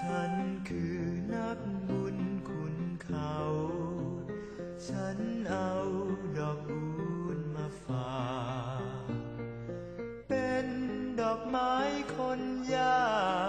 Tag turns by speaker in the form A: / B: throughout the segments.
A: ฉันคือนักบุญคุณเขา ฉันเอาดอกบุญมาฝากเป็นดอกไม้คนยาก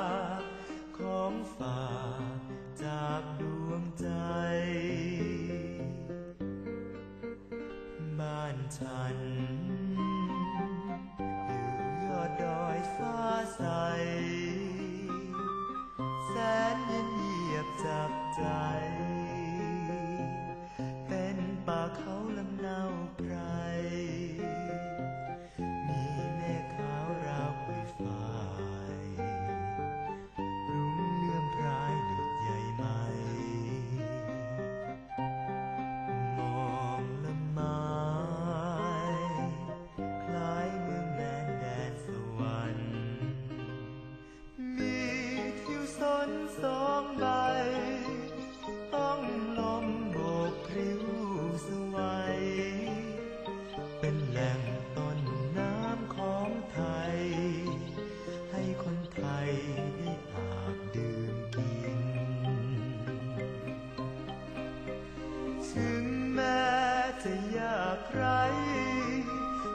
A: ใคร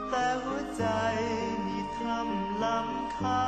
A: แต่หัวใจมีทำล้ำค่า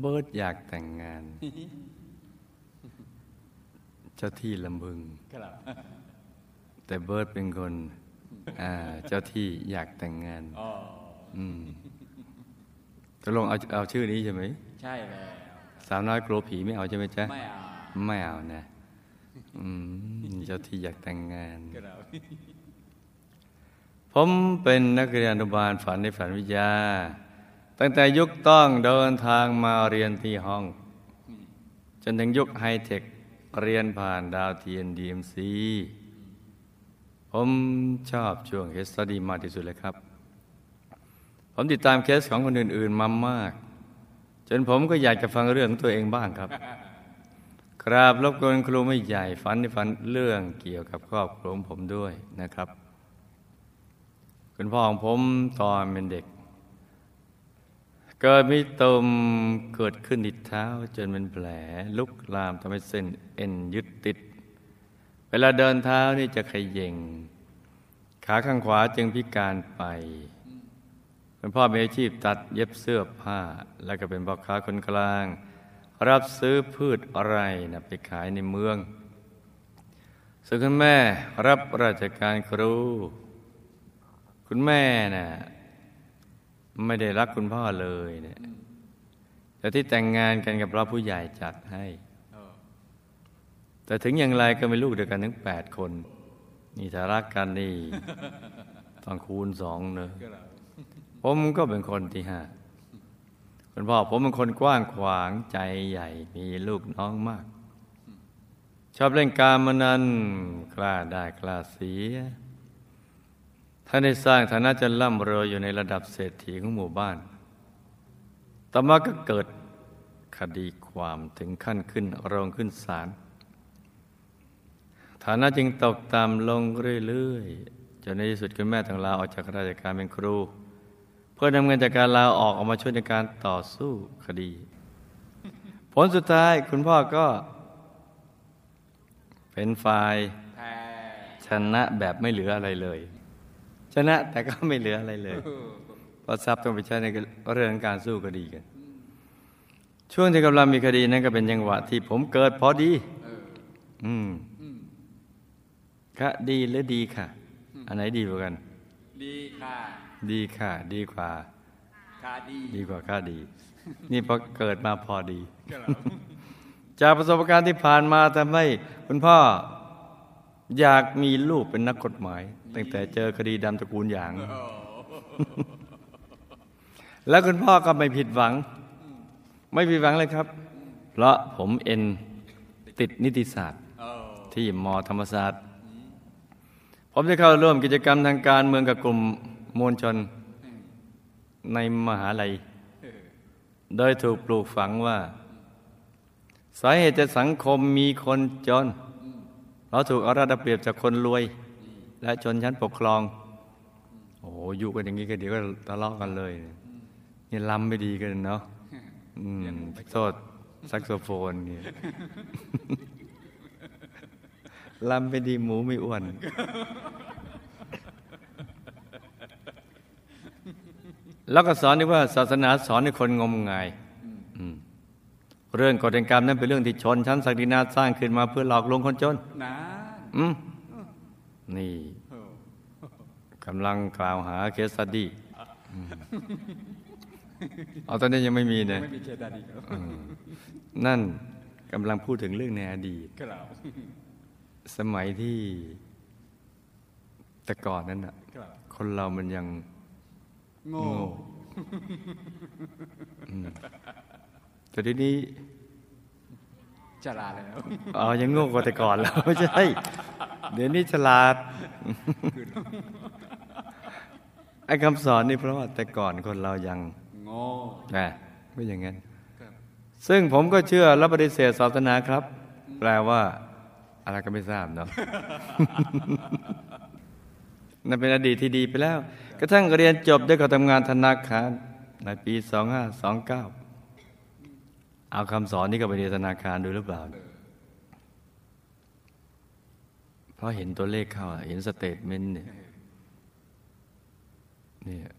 A: เบิร์ดอยา
B: กแต่งงาน เจ้าที่ลำบึง
C: ครับ
B: แต่เบิร์ดเป็นคนอ่าเจ้าที่อยากแต่งงาน
C: อ๋อ
B: อืมตกลงเอาเอาชื่อนี้ใช่ไหม
C: ใช่แล้ว
B: สาวน้อยกลัวผีไม่เอาใช่ไหมจ๊ะ
C: ไม่เอา
B: ไม่เอานะ อืมเจ้าที่อยากแต่งงาน
C: ครับ
B: ผมเป็นนักเรียนอนุบาลฝันในฝันวิทยา ตั้งแต่ยุคต้องเดินทางมาเรียนที่ห้อง จนถึงยุคไฮเทคเรียนผ่านดาวเทียน DMC ผมชอบช่วง Case Study มากที่สุดเลยครับ ผมติดตามเคสของคนอื่น ๆมามาก จนผมก็อยากจะฟังเรื่องตัวเองบ้างครับ กราบรบกวนครูไม่ใหญ่ฝันในฝันเรื่องเกี่ยวกับครอบครัวผมด้วยนะครับ คุณพ่อของผมตอนเป็นเด็ก เกิดมีตุ่มเกิดขึ้นที่เท้าจนเป็นแผลลุกลามทำให้เส้นเอ็นยึดติด เวลาเดินเท้านี่จะขย่งขาข้างขวาจึงพิการไปคุณพ่อมีอาชีพตัดเย็บเสื้อผ้า แล้วก็เป็นพ่อค้าคนกลาง รับซื้อพืชอะไรนะไปขายในเมืองส่วนคุณแม่รับราชการครู คุณแม่น่ะ ไม่ได้รักคุณพ่อเลยเนี่ยแต่ที่แต่งงานกันกับเราผู้ใหญ่จัดให้
C: เออ
B: แต่ถึงอย่างไรก็มีลูกเดียวกันถึงแปดคน นี่ถ้ารักกันนี่ต้องคูณสองเนอะ
C: ครับ
B: ผมก็เป็นคนที่ห้าคุณพ่อผมเป็นคนกว้างขวางใจใหญ่มีลูกน้องมาก ชอบเล่นการมานั้นกล้าได้กล้าเสีย ท่านได้สร้างฐานะจนร่ำรวยอยู่ในระดับเศรษฐีของหมู่บ้าน ต่อมาก็เกิดคดีความถึงขั้นขึ้นโรงขึ้นศาล ฐานะจึงตกต่ำลงเรื่อยๆ จนในที่สุดคุณแม่ต้งลาออกจากราชการเป็นครู เพื่อนำเงินจากการลาออกออกมาช่วยในการต่อสู้คดี ผลสุดท้ายคุณพ่อก็เป็นฝ่ายชนะแบบไม่เหลืออะไรเลย ชนะแต่ก็ไม่เหลืออะไรเลยเพราะทรัพย์ต้องไปใช้ในเรื่องของการสู้คดีกัน ช่วงที่กำลังมีคดีนั้นก็เป็นจังหวะที่ผมเกิดพอดี
C: เออ
B: อืม
C: อืม
B: คดีหรือดีค่ะ อันไหนดีกว่ากัน
C: ดีค่ะ
B: ดีค่ะ ดีกว่า
C: ค่ะดี
B: ดีกว่าค่าดี นี่พอเกิดมาพอดี
C: ครับ
B: จากประสบการณ์ที่ผ่านมาทำให้คุณพ่ออยากมีลูกเป็นนักกฎหมาย ตั้งแต่เจอคดีดำตระกูลอย่าง
C: โอ้
B: แล้วคุณพ่อก็ไม่ผิดหวัง ไม่ผิดหวังเลยครับ เพราะผมเอ็นติดนิติศาสตร์
C: โอ้
B: ที่มธรรมศาสตร์ ผมได้เข้าร่วมกิจกรรมทางการเมืองกับกลุ่มมวลชนในมหาลัย
C: เออ
B: โดยถูกปลูกฝังว่า สาเหตุจะสังคมมีคนจน เราถูกเอารัดเอาเปรียบจากคนรวย และชนชั้นปกครอง โอ้โหอยู่กันอย่างนี้ก็เดี๋ยวก็ทะเลาะกันเลยนี่ลำไม่ดีกันเนาะอืมโทษแซกโซโฟนเนี่ยรำไม่ดีหมูไม่อ้วน แล้วก็สอนด้วยว่าศาสนาสอนให้คนงมงายอืมเรื่องกฎแห่งกรรมนั้นเป็นเรื่องที่ชนชั้นศักดินาสร้างขึ้นมาเพื่อหลอกลวงคนจน
C: นะ
B: อืม นี่
C: โอ้
B: กำลังกล่าวหา case studyเอาตอนนี้ยังไม่มีเนี่ย
C: ไม่มีเคตาดีครับ
B: นั่นกำลังพูดถึงเรื่องในอดีต
C: ครับ
B: สมัยที่แต่ก่อนนั้นน่ะ
C: ครับ
B: คนเรามันยัง
C: โง่
B: โง่อืมแต่ทีนี้
C: ฉลาดแล้ว
B: อ๋อยังโง่กว่าแต่ก่อนแล้วไม่ใช่เดี๋ยวนี้ฉลาดไอ้คำสอนนี่เพราะว่าแต่ก่อนคนเรายัง
C: โง่
B: นะไม่อย่างนั้น
C: ครับ
B: ซึ่งผมก็เชื่อและปฏิเสธศาสนาครับ แปลว่า อะไรก็ไม่ทราบเนาะนั่นเป็นอดีตที่ดีไปแล้ว กระทั่งเรียนจบได้ก็ทำงานธนาคารในปี 2529 เอาคำสอนนี้ก็ไปเรียนธนาคารดูหรือเปล่าเพราะเห็นตัวเลขเข้า เห็นสเตทเมนต์เนี่ยเนี่ย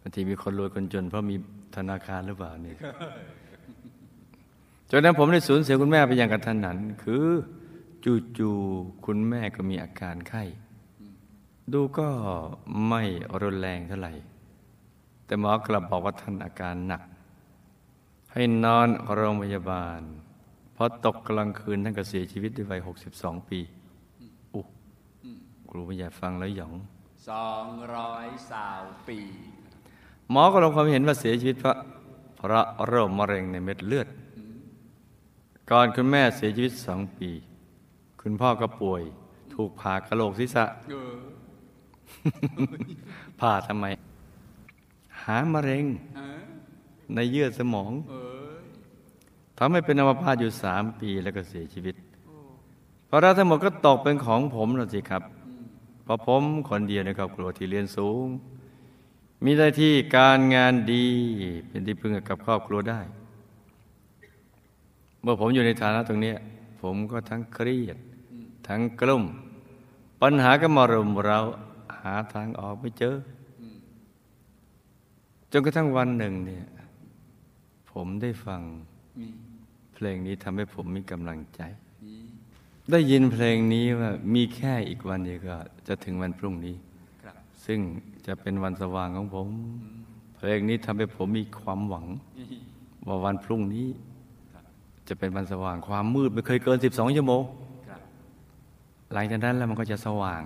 B: บางทีมีคนรวยคนจน เพราะมีธนาคารหรือเปล่าเนี่ยจนนั้นผมได้สูญเสียคุณแม่ไปอย่างกระทันหัน คือจู่ๆคุณแม่ก็มีอาการไข้ ดูก็ไม่รุนแรงเท่าไหร่ แต่หมอกลับบอกว่าท่านอาการหนัก ให้นอนโรงพยาบาลพอตกกลางคืนท่านก็เสียชีวิตด้วยวัย 62 ปีอุ๊ครูไม่อยากฟังแล้วหยอง
C: สองร้อยสาวปี
B: หมอก็ลงความเห็นว่าเสียชีวิตเพราะเพราะโรคมะเร็งในเม็ดเลือด ก่อนคุณแม่เสียชีวิตสองปี คุณพ่อก็ป่วย ถูกผ่ากระโหลกศีรษะ
C: เออ
B: ผ่าทำไม หามะเร็ง
C: เออ
B: ในเยื่อสมอง
C: เออ
B: ทำให้เป็นอัมพาตอยู่สามปีแล้วก็เสียชีวิตภาระทั้งหมดก็ตกเป็นของผมแล้วสิครับเพราะผมคนเดียวในครอบครัวที่เรียนสูง มีหน้าที่การงานดีเป็นที่พึ่งกับครอบครัวได้ เมื่อผมอยู่ในฐานะตรงเนี้ยผมก็ทั้งเครียด ทั้งกลุ้มปัญหาก็มารุมเราหาทางออกไม่เจออจนกระทั่งวันหนึ่งเนี่ย ผมได้ฟัง
C: มี
B: เพลงนี้ทำให้ผมมีกำลังใจ
C: มี
B: ได้ยินเพลงนี้ว่ามีแค่อีกวันเดียวก็ จะถึงวันพรุ่งนี้
C: ครับ
B: ซึ่งจะเป็นวันสว่างของผม เพลงนี้ทำให้ผมมีความหวัง
C: มี
B: ว่าวันพรุ่งนี้ จะเป็นวันสว่างความมืดไม่เคยเกิน 12ชั่วโมง
C: ครับ
B: หลังจากนั้นแล้วมันก็จะสว่าง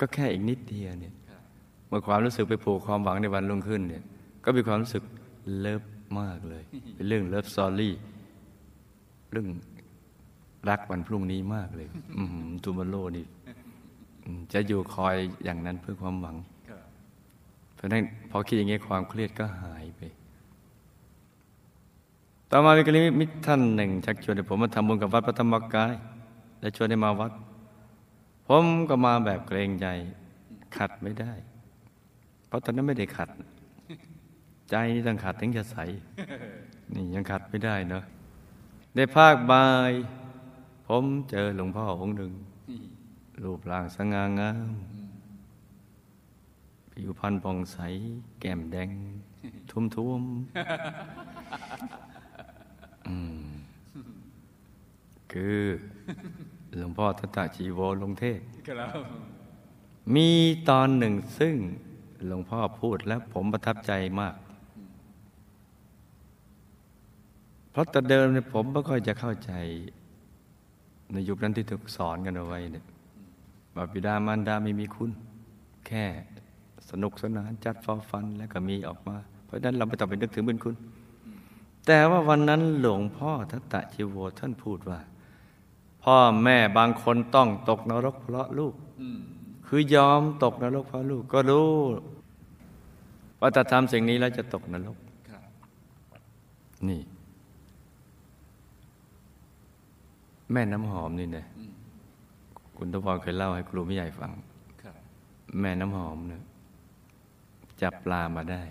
B: ก็แค่อีกนิดเดียวเนี่ย
C: ครับ
B: เมื่อความรู้สึกไปผูกความหวังในวันรุ่งขึ้นเนี่ย ก็มีความรู้สึก love มากเลย เป็นเรื่อง love story เรื่องรักวันพรุ่งนี้มากเลย tomorrow นี่จะอยู่คอยอย่างนั้นเพื่อความหวัง เพราะนั้นพอคิดอย่างนี้ความเครียดก็หายไป ต่อมามีกรณีมิตรท่านหนึ่ง ชักชวนให้ผมมาทำบุญกับวัดพระธรรมกาย และชวนให้มาวัด ผมก็มาแบบเกรงใจ ขัดไม่ได้ เพราะตอนนั้นไม่ได้ขัด ใจนี่ต้องขัดถึงจะใส นี่ยังขัดไม่ได้เนาะในภาคบ่าย ผมเจอหลวงพ่อองค์หนึ่ง รูปร่างสง่างาม ผิวพรรณผ่องใส แก้มแดง ทุ่มทุ่มๆอืมคือหลวงพ่อทัตตะชีโวลงเทศน์
C: ครับ
B: มีตอนหนึ่งซึ่งหลวงพ่อพูดแล้วผมประทับใจมาก เพราะแต่เดิมเนี่ยผมไม่ค่อยจะเข้าใจ ในยุคนั้นที่ถูกสอนกันเอาไว้เนี่ยว่าบิดามารดาไม่มีคุณ แค่สนุกสนานจัดฟอฟัน แล้วก็มีออกมา เพราะฉะนั้นเราไม่ต้องไปนึกถึงบุญคุณ แต่ว่าวันนั้นหลวงพ่อทัตตะชีโวท่านพูดว่า พ่อแม่บางคนต้องตกนรกเพราะลูก
C: อืม
B: คือยอมตกนรกเพราะลูกก็รู้ว่าถ้าทำสิ่งนี้แล้วจะตกนรก
C: ครับ
B: นี่ แม่น้ำหอมนี่นะ
C: อืม
B: คุณตะพรเคยเล่าให้ครูไม่ใหญ่ฟัง
C: ครับ
B: แม่น้ำหอมเนี่ยจับปลามาได้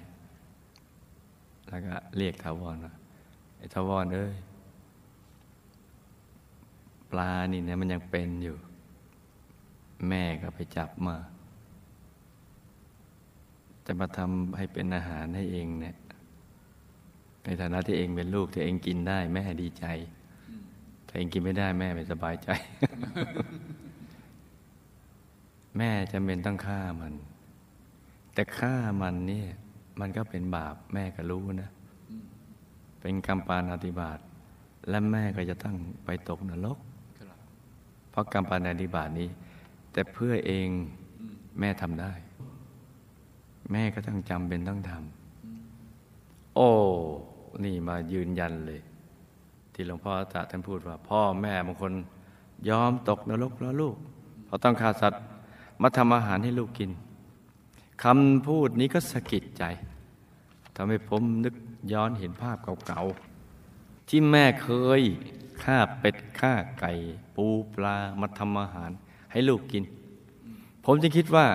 B: แล้วก็เรียกทาวรว่าไอ้ทาวรเอ้ยปลานี่เนี่ยมันยังเป็นอยู่ แม่ก็ไปจับมา จะมาทำให้เป็นอาหารให้เองเนี่ยในฐานะที่เองเป็นลูกที่เองกินได้ แม่ดีใจถ้า เองกินไม่ได้แม่ไม่สบายใจ แม่จำเป็นต้องฆ่ามัน แต่ฆ่ามันเนี่ย มันก็เป็นบาปแม่ก็รู้นะ เป็นกรรมปานาติบาตและแม่ก็จะต้องไปตกนรกเพราะกรรมปานาติบาตนี้ แต่เพื่อเองแม่ทำได้ แม่ก็ต้องจำเป็นต้องทำโอ้ นี่มายืนยันเลย ที่หลวงพ่อตะท่านพูดว่า พ่อแม่บางคนยอมตกนรกแล้วลูกเพราะต้องฆ่าสัตว์มาทำอาหารให้ลูกกินคำพูดนี้ก็สะกิดใจทำให้ผมนึกย้อนเห็นภาพเก่าๆที่แม่เคยฆ่าเป็ดฆ่าไก่ ปูปลามาทำอาหารให้ลูกกิน ผมจึงคิดว่า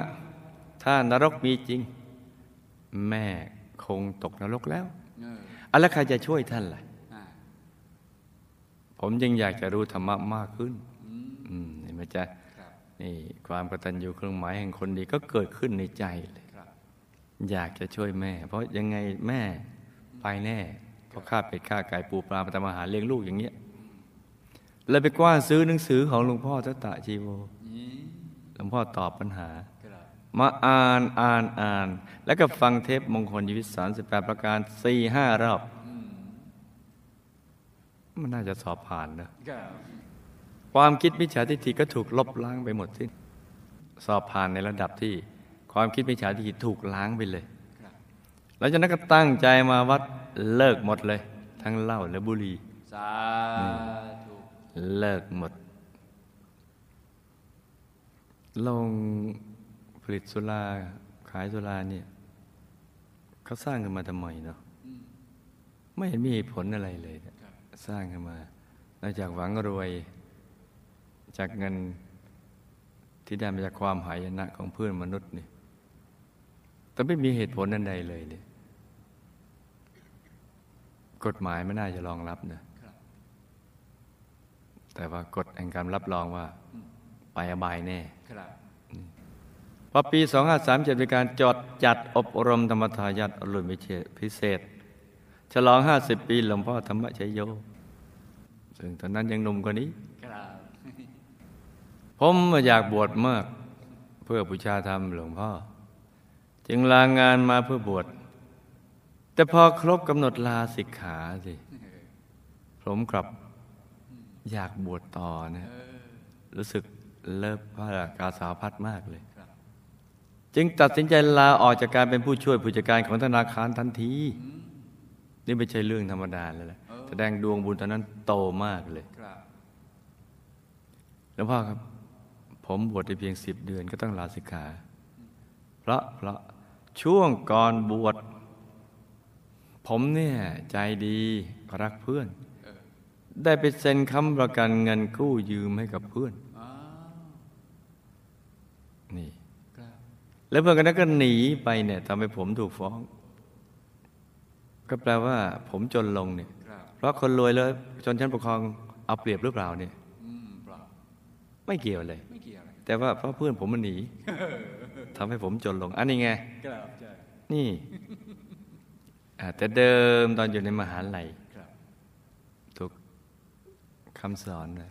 B: ถ้านรกมีจริง แม่คงตกนรกแล้ว
C: เออ
B: อะแล้วใครจะช่วยท่านล่ะ
C: อ่า
B: ผมยังอยากจะรู้ธรรมะมากขึ้น
C: อืม
B: อืมเห็นไหมจ๊ะ
C: ครับ
B: นี่ความกตัญญูเครื่องหมายแห่งคนดีก็เกิดขึ้นในใจเลย
C: ครับ
B: อยากจะช่วยแม่ เพราะยังไงแม่ไปแน่เพราะข้าเป็ดข้าไก่ปูปลามาทำอาหารเลี้ยงลูกอย่างเงี้ยเลยไปกว้านซื้อหนังสือของหลวงพ่อทัตตะชีโว
C: นี่
B: หลวงพ่อตอบปัญหา
C: ครับ
B: มาอ่านอ่านอ่าน แล้วก็ฟังเทปมงคลชีวิตสารสิบแปดประการสี่ห้ารอบ
C: อื ม
B: มันน่าจะสอบผ่านนะ
C: ครับ
B: ความคิดมิจฉาทิฏฐิก็ถูกลบล้างไปหมดสิ้น สอบผ่านในระดับที่ความคิดมิจฉาทิฏฐิถูกล้างไปเลย
C: ครับ
B: หลังจากนั้นก็ตั้งใจมาวัดเลิกหมดเลย ทั้งเหล้าและบุหรี่
C: สาธุ
B: เลิกหมด ลงผลิตสุราขายสุราเนี่ยเขาสร้างกันมาทำไมเนาะ
C: อืม
B: ไม่เห็นมีเหตุผลอะไรเลยเนี่ย
C: ครับ
B: สร้างขึ้นมา นอกจากหวังรวยจากเงินที่ได้มาจากความหายนะของเพื่อนมนุษย์นี่แต่ไม่มีเหตุผลอันใดเลยเนี่ยกฎหมายไม่น่าจะรองรับนะครับแต่ว่ากฎแห่งการรับรองว่า ไปอบายแน่พอปี 2537เป็นการจดจัดอบรมธรรมทายาทรุ่นพิเศษ ฉลอง 50 ปีหลวงพ่อธรรมชัยโย ซึ่งตอนนั้นยังหนุ่มกว่านี้
C: ครับ
B: ผมอยากบวชมาก เพื่อบูชาธรรมหลวงพ่อ จึงลางานมาเพื่อบวชแต่พอครบกำหนดลาสิกขาสิผมกลับอยากบวชต่อนะ
C: เออ
B: รู้สึกเลิฟพระกาสาวพัดมากเลย
C: ครับ
B: จึงตัดสินใจลาออกจากการเป็นผู้ช่วยผู้จัดการของธนาคารทันที
C: อืม
B: นี่ไม่ใช่เรื่องธรรมดาเลยแหละ
C: เออ
B: แสดงดวงบุญตอนนั้นโตมากเลย
C: ครับ
B: หลวงพ่อครับ ผมบวชได้เพียงสิบเดือนก็ต้องลาสิกขาเพราะเพราะช่วงก่อนบวชผมเนี่ยใจดีรักเพื่อน
C: เออ
B: ได้ไปเซ็นค้ำประกันเงินกู้ยืมให้กับเพื่อน
C: อ้าว
B: แล้วเพื่อนคนนั้นก็หนีไปเนี่ยทำให้ผมถูกฟ้อง ก็แปลว่า ผมจนลงเนี่ย
C: ครับ
B: เพราะคนรวยแล้วชนชั้นปกครองเอาเปรียบหรือเปล่าเนี่ย
C: อืมเปล่า
B: ไม่เกี่ยวเลย
C: ไม่เกี่ยวอะไร
B: แต่ว่าเพราะเพื่อนผมมันหนีทำให้ผมจนลง อันนี้ไง
C: ครับใช่
B: นี่อ่าแต่เดิมตอนอยู่ในมหาลัย
C: ครับ
B: ทุกคำสอนนะ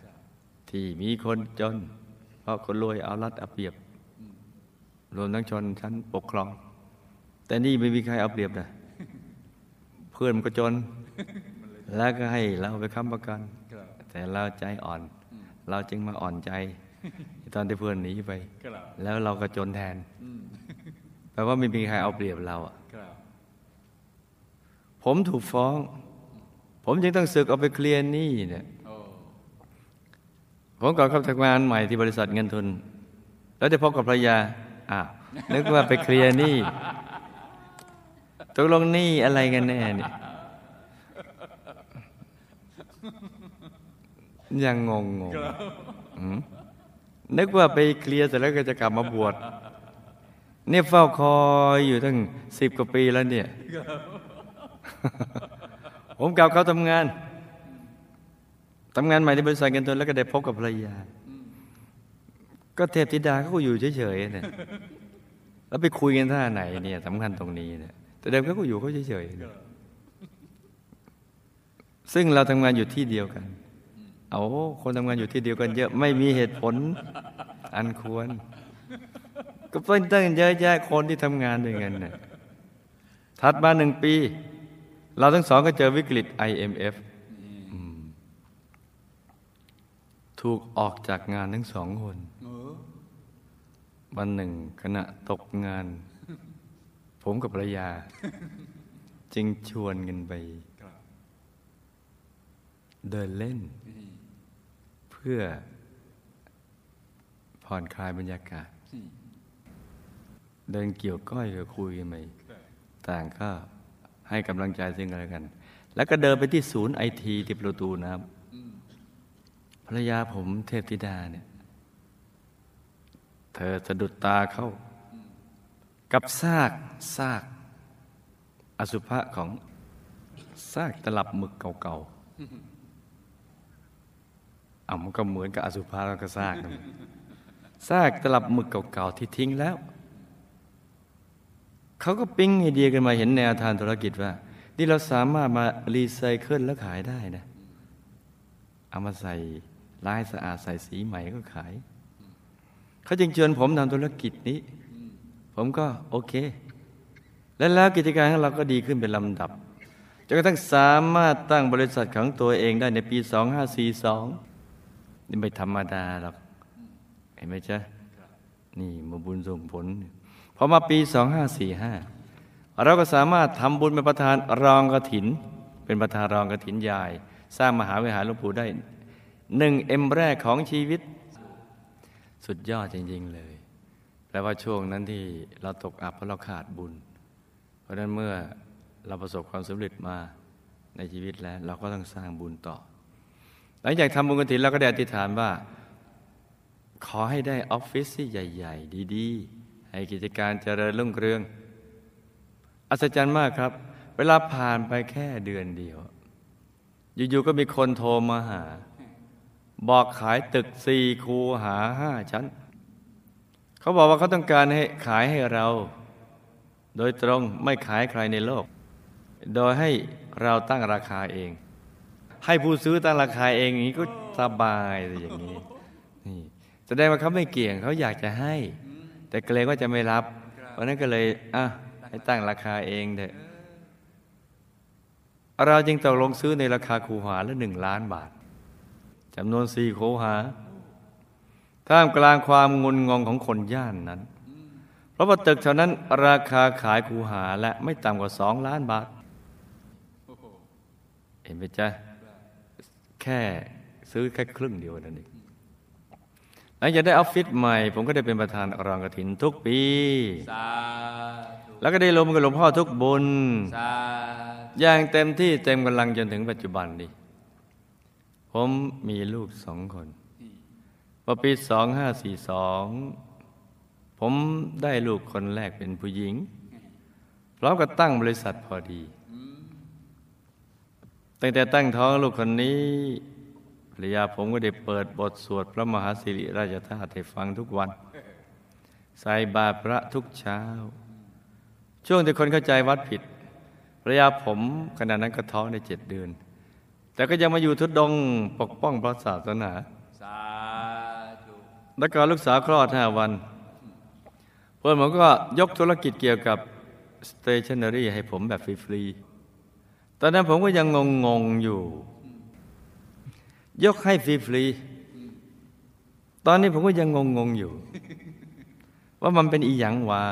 B: ที่มีคนจน เพราะคนรวยเอารัดเอาเปรียบ รวมทั้งชนชั้นปกครอง แต่นี่ไม่มีใครเอาเปรียบนะ เพื่อนมันก็จน แล้วก็ให้เราไปค้ำประกัน
C: ครับ
B: แต่เราใจอ่อน เราจึงมาอ่อนใจ ตอนที่เพื่อนหนีไป
C: ครับ
B: แล้วเราก็จนแทน
C: อืม
B: แปลว่าไม่มีใครเอาเปรียบเราอะ
C: ครับ
B: ผมถูกฟ้อง ผมจึงต้องสึกเอาไปเคลียร์หนี้เนี่ย
C: โอ้
B: ผมก่อนเข้าทำงานใหม่ที่บริษัทเงินทุน แล้วได้พบกับภรรยาอ้าวนึกว่าไปเคลียร์หนี้ ตกลงนี้อะไรกันแน่เนี่ยยังงงงงนึกว่าไปเคลียร์เสร็จแล้วก็จะกลับมาบวชเนี่ยเฝ้าคอยอยู่ตั้งสิบกว่าปีแล้วเนี่ย ผมกลับเขาทำงานทำงานใหม่ที่บริษัทเงินทุนแล้วก็ได้พบกับภรรยา ก็เทพธิดาเขาอยู่เฉยๆเนี่ยแล้วไปคุยกันท่าไหนเนี่ยสำคัญตรงนี้เนี่ย แต่เดิมเขาก็อยู่เขาเฉยๆเนี่ยซึ่งเราทำงานอยู่ที่เดียวกันเอาคนทำงานอยู่ที่เดียวกันเยอะไม่มีเหตุผลอันควร ก็เพิ่งตั้งเยอะแยะคนที่ทำงานด้วยกันเนี่ยถัดมาหนึ่งปี เราทั้งสองก็เจอวิกฤต IMF อืมถูกออกจากงานทั้งสองคน
C: เออ
B: วันหนึ่งขณะตกงาน ผมกับภรรยา จึงชวนกันไป เดินเล่น เพื่อผ่อนคลายบรรยากาศ เดินเกี่ยวก้อยกับคุยกันไปต่างก็ให้กำลังใจซึ่งกันและกัน แล้วก็เดินไปที่ศูนย์ไอทีที่ประตูน้
C: อืมำ
B: ภรรยาผมเทพธิดาเนี่ย เธอสะดุดตาเข้า กับซากซากอสุภะของซากตลับหมึกเก่าๆอะมันก็เหมือนกับอสุภะแล้วก็ซากซากตลับหมึกเก่าๆที่ทิ้งแล้ว เขาก็ปิ๊งไอเดียกันมาเห็นแนวทางธุรกิจว่า นี่เราสามารถมารีไซเคิลแล้วขายได้นะ เอามาใส่ลายสะอาดใส่สีใหม่ก็ขาย เขาจึงเชวนผมทำธุรกิจนี้ ผมก็โอเค และแล้วกิจการของเราก็ดีขึ้นเป็นลำดับจนกระทั่งสามารถตั้งบริษัทของตัวเองได้ในปี 2542 นี่ไม่ธรรมดาหรอก เห็นไหมจ๊ะ นี่มาบุญส่งผล พอมาปี 2545 เราก็สามารถทำบุญเป็นประธานรองกระถิน เป็นประธานรองกระถินยาย สร้างมหาวิหารหลวงปู่ได้หนึ่งเอ็มแรกของชีวิต สุดยอดจริง ๆ เลย แปลว่าช่วงนั้นที่เราตกอับเพราะเราขาดบุญ เพราะฉะนั้นเมื่อเราประสบความสำเร็จมาในชีวิตแล้ว เราก็ต้องสร้างบุญต่อ หลังจากทำบุญกฐินเราก็ได้อธิษฐานว่า ขอให้ได้ออฟฟิศที่ใหญ่ ๆ ดีๆ ให้กิจการเจริญรุ่งเรือง อัศจรรย์มากครับ เวลาผ่านไปแค่เดือนเดียว อยู่ๆ ก็มีคนโทรมาหา บอกขายตึกสี่คูหาห้าชั้น เขาบอกว่าเขาต้องการให้ขายให้เรา โดยตรงไม่ขายใครในโลก โดยให้เราตั้งราคาเอง ให้ผู้ซื้อตั้งราคาเองอย่างนี้ก็สบายเลยอย่างนี้นี่แสดงว่าเขาไม่เกี่ยงเขาอยากจะให้ แต่เกรงว่าจะไม่รับ เพราะนั้นก็เลยอะให้ตั้งราคาเองเถอะเราจึงตกลงซื้อในราคาคูหาละหนึ่งล้านบาทจำนวนสี่คูหา ท่ามกลางความงุนงงของคนย่านนั้น เพราะว่าตึกแถวนั้นราคาขายคูหาและไม่ต่ำกว่าสองล้านบาท เห็นไหมจ๊ะ แค่ซื้อแค่ครึ่งเดียวนั่นเองหลังจากได้ออฟฟิศใหม่ ผมก็ได้เป็นประธานรองกฐินทุกปี แล้วก็ได้ลงกับหลวงพ่อทุกบุญ อย่างเต็มที่เต็มกำลังจนถึงปัจจุบันนี้ ผมมีลูกสองคน พอปี 2542ผผมได้ลูกคนแรกเป็นผู้หญิงพร้อมกับตั้งบริษัทพอดีตั้งแต่ตั้งท้องลูกคนนี้ภรรยาผมก็ได้เปิดบทสวดพระมหาสิริราชธาตุให้ฟังทุกวัน ใส่บาตรพระทุกเช้า ช่วงที่คนเข้าใจวัดผิดภรรยาผมขณะนั้นก็ท้องในเจ็ดเดือน แต่ก็ยังมาอยู่ทุดดงปกป้องพระศาสนา แล้วก็ลูกสาวคลอดห้าวันเพื่อนผมก็ยกธุรกิจเกี่ยวกับสเตชันนารีให้ผมแบบฟรีๆ ตอนนั้นผมก็ยังงงๆอยู่ ยกให้ฟรีๆ ตอนนี้ผมก็ยังงงๆอยู่ ว่ามันเป็นอีหยังวา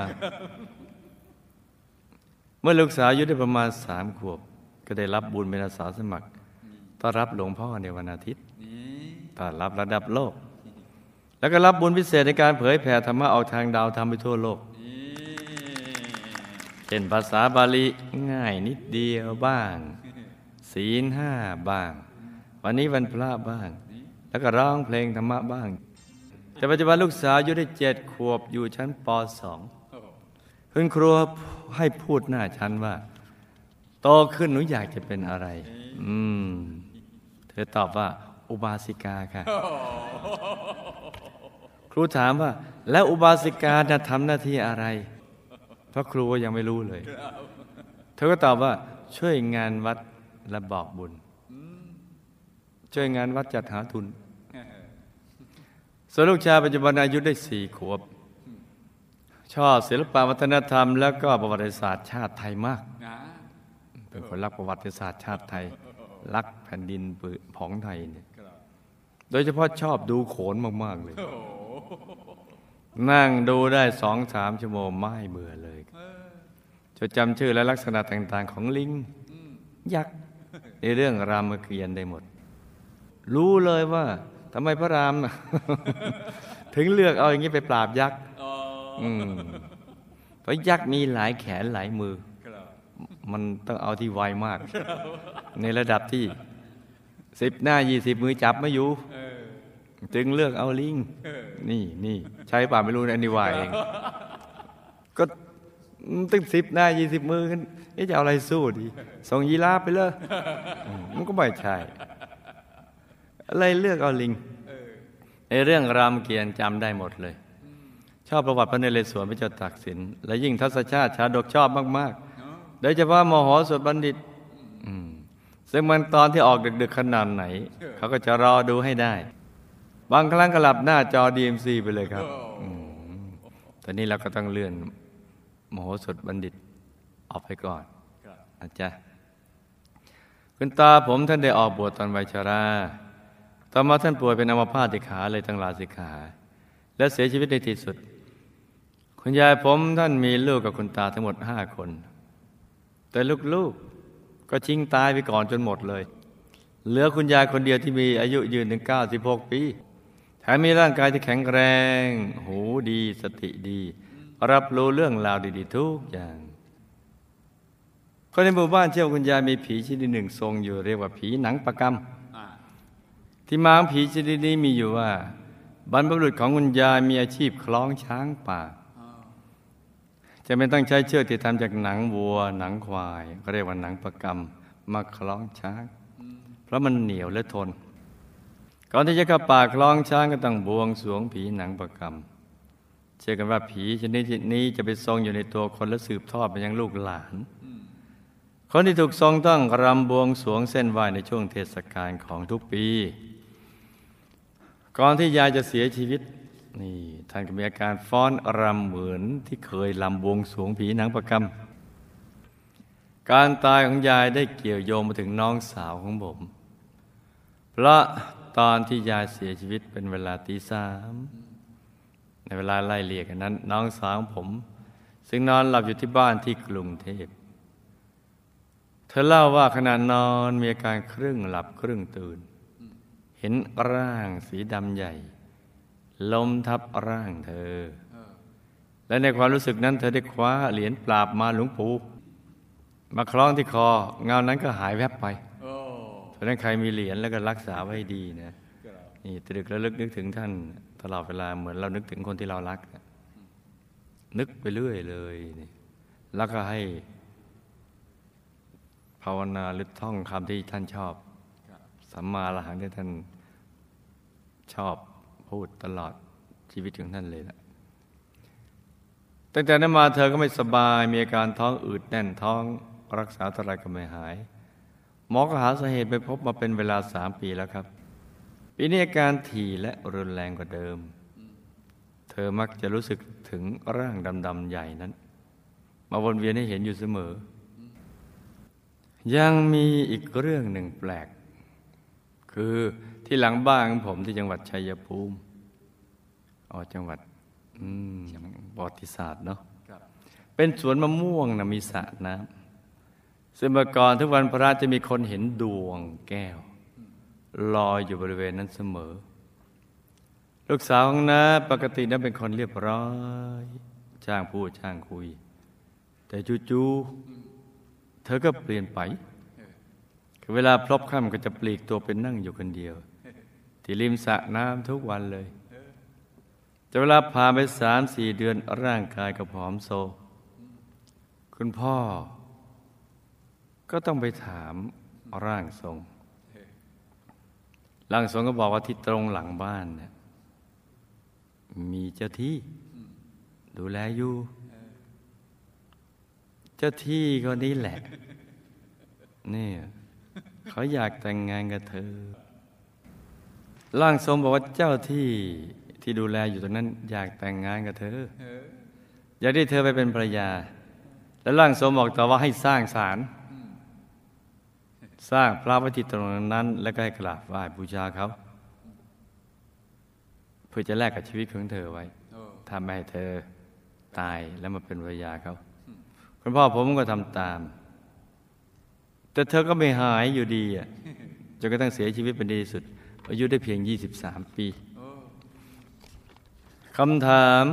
B: เมื่อลูกสาวอายุได้ประมาณสามขวบ ก็ได้รับบุญเป็นอาสาสมัครต้อนรับหลวงพ่อในวันอาทิตย์
C: นี่
B: ต้อนรับระดับโลก แล้วก็รับบุญพิเศษในการเผยแผ่ธรรมะออกทางดาวทำไปทั่วโลก
C: นี่
B: เช่นภาษาบาลีง่ายนิดเดียวบ้าง ศีลห้าบ้าง วันนี้วันพระบ้าง แล้วก็ร้องเพลงธรรมะบ้าง แต่ปัจจุบันลูกสาวอายุได้เจ็ดขวบอยู่ชั้นปสอง
C: โอ้โห
B: คุณครูให้พูดหน้าชั้นว่าโตขึ้นหนูอยากจะเป็นอะไร อืม เธอตอบว่า อุบาสิกาค่ะ ครูถามว่า แล้วอุบาสิกาจะทำหน้าที่อะไร เพราะครูก็ยังไม่รู้เลย เธอก็ตอบว่า ช่วยงานวัดและบอกบุญ ช่วยงานวัดจัดหาทุนส่วนลูกชายปัจจุบันอายุได้สี่ขวบ ชอบศิลปวัฒนธรรม แล้วก็ประวัติศาสตร์ชาติไทยมาก
C: นะ
B: เป็นคนรักประวัติศาสตร์ชาติไทย รักแผ่นดินปืของไทยเนี่ย
C: ครับ
B: โดยเฉพาะชอบดูโขนมาก ๆ เลย
C: โอ้โห
B: นั่งดูได้สองสามชั่วโมงไม่เบื่อเลยจะจำชื่อและลักษณะต่าง ๆ ของลิง ยักษ์ในเรื่องรามเกียรติ์ได้หมด รู้เลยว่าทำไมพระรามน่ะถึงเลือกเอาอย่างนี้ไปปราบยักษ์
C: อ๋อ
B: อืมเพราะยักษ์มีหลายแขนหลายมือ
C: ครับ
B: มันต้องเอาที่ไวมาก ในระดับที่สิบหน้ายี่สิบมือจับไม่อยู่
C: เออ
B: จึงเลือกเอาลิง
C: เออ
B: นี่นี่ใช้ป่าไม่รู้นะอันนี้ว่าเอง ก็ตั้งสิบหน้ายี่สิบมือกันนี่จะเอาอะไรสู้ดีส่งยีราฟไปเลยอืมมันก็ไม่ใช่อะไรเลือกเอาลิง
C: เออ
B: ในเรื่องรามเกียรติ์จำได้หมดเลย ชอบประวัติพระนเรศวรพระเจ้าตากสิน และยิ่งทัศชาติชาดกชอบมาก
C: เนาะ
B: ๆโดยเฉพาะมโหสถบัณฑิตอืมซึ่งมันตอนที่ออกดึก ๆ ขนาดไหน เขาก็จะรอดูให้ได้ บางครั้งก็หลับหน้าจอ DMC ไปเลยครับ
C: โอ้
B: ตอนนี้เราก็ต้องเลื่อนมโหสถบัณฑิตออกไปก่อน
C: ครับ
B: นะจ๊ะคุณตาผมท่านได้ออกบวชตอนวัยชรา ต่อมาท่านป่วยเป็นอัมพาตที่ขาเลยตั้งลาสิกขา และเสียชีวิตในที่สุด คุณยายผมท่านมีลูกกับคุณตาทั้งหมดห้าคน แต่ลูกๆก็ชิงตายไปก่อนจนหมดเลย เหลือคุณยายคนเดียวที่มีอายุยืนถึง96 ปี แถมมีร่างกายที่แข็งแรง หูดีสติดี รับรู้เรื่องราวดีๆ ทุกอย่างคนในหมู่บ้านเชื่อวคุณยายมีผีชนิดหนึ่งทรงอยู่เรียกว่าผีหนังประกรรม
C: อ่า
B: ที่มาของผีชนิดนี้มีอยู่ว่า บรรพบุรุษของคุณยายมีอาชีพคล้องช้างป่าจะไม่ต้องใช้เชือกที่ทำจากหนังวัว หนังควายก็เรียกว่าหนังประกรรมมาคล้องช้าง เพราะมันเหนียวและทน ก่อนที่จะเข้าป่าคล้องช้างก็ต้องบวงสวงผีหนังประกรรม เชื่อกันว่าผีชนิดนี้จะไปทรงอยู่ในตัวคนและสืบทอดไปยังลูกหลาน คนที่ถูกทรงต้องรำบวงสวงเส้นไหวในช่วงเทศกาลของทุกปี ก่อนที่ยายจะเสียชีวิตนี่ท่านก็มีอาการฟ้อนรำเหมือนที่เคยรำบวงสวงผีหนังประกรรม การตายของยายได้เกี่ยวโยงมาถึงน้องสาวของผม เพราะ ตอนที่ยายเสียชีวิตเป็นเวลาตีสามในเวลาไล่เลี่ยกันนั้น น้องสาวของผม ซึ่งนอนหลับอยู่ที่บ้านที่กรุงเทพเธอเล่าว่าขณะนอนมีอาการครึ่งหลับครึ่งตื่น เห็นร่างสีดำใหญ่ล้มทับร่างเธอ และในความรู้สึกนั้น เธอได้คว้าเหรียญปราบมาหลวงปู่มาคล้องที่คอ เงานั้นก็หายแวบไป ราะนั้นใครมีเหรียญแล้วก็รักษาไว้ให้ดีนะนี่ตรึกระลึกนึกถึงท่านตลอดเวลาเหมือนเรานึกถึงคนที่เรารัก นึกไปเรื่อยเลยนี่แล้วก็ให้ ภาวนาหรือท่องคำที่ท่านชอบสัมมาอรหังที่ท่านชอบพูดตลอดชีวิตของท่านเลยนะตั้งแต่นั้นมาเธอก็ไม่สบายมีอาการท้องอืดแน่นท้องรักษาเท่าไรก็ไม่หาย หมอก็หาสาเหตุไปพบมาเป็นเวลาสามปีแล้วครับ ปีนี้อาการถี่และรุนแรงกว่าเดิม เธอมักจะรู้สึกถึงร่างดำๆใหญ่นั้น มาวนเวียนให้เห็นอยู่เสมอ ยังมีอีกเรื่องหนึ่งแปลก คือที่หลังบ้านของผมที่จังหวัดชัยภูมิอ๋อจังหวัดอืมประวัติศาสตร์เนาะ
C: ครับ
B: เป็นสวนมะม่วงนะมีสระน้ำ ซึ่งเมื่อก่อนทุกวันพระจะมีคนเห็นดวงแก้ว ลอยอยู่บริเวณนั้นเสมอ ลูกสาวของน้าปกตินั้นเป็นคนเรียบร้อยช่างพูดช่างคุย แต่จู่ๆเธอก็เปลี่ยนไปคือเวลาพลบค่ำก็จะปลีกตัวเป็นนั่งอยู่คนเดียว ที่ริมสระน้ำทุกวันเลยจะเวลาผ่านไปสามสี่เดือนร่างกายก็ผอมโซ คุณพ่อ ก็ต้องไปถามร่างทรง ร่างทรงก็บอกว่าที่ตรงหลังบ้านเนี่ยมีเจ้าที่ ดูแลอยู่ เจ้าที่คนนี้แหละเนี่ยเขาอยากแต่งงานกับเธอ ร่างทรงบอกว่าเจ้าที่ที่ดูแลอยู่ตรงนั้น อยากแต่งงานกับเธอ อยากได้เธอไปเป็นภรรยา แล้วร่างทรงบอกต่อว่าให้สร้างศาล สร้างพระไว้ที่ตรงนั้น แล้วก็ให้กราบไหว้บูชาเขาเพื่อจะแลกกับชีวิตของเธอไว้
C: โอ้
B: ถ้าไม่ให้เธอตายแล้วมาเป็นภรรยาเขาคุณพ่อผมก็ทำตาม แต่เธอก็ไม่หายอยู่ดีอะจนกระทั่งเสียชีวิตเป็นดีที่สุด อายุได้เพียง 23 ปี
C: โอ้
B: คำถาม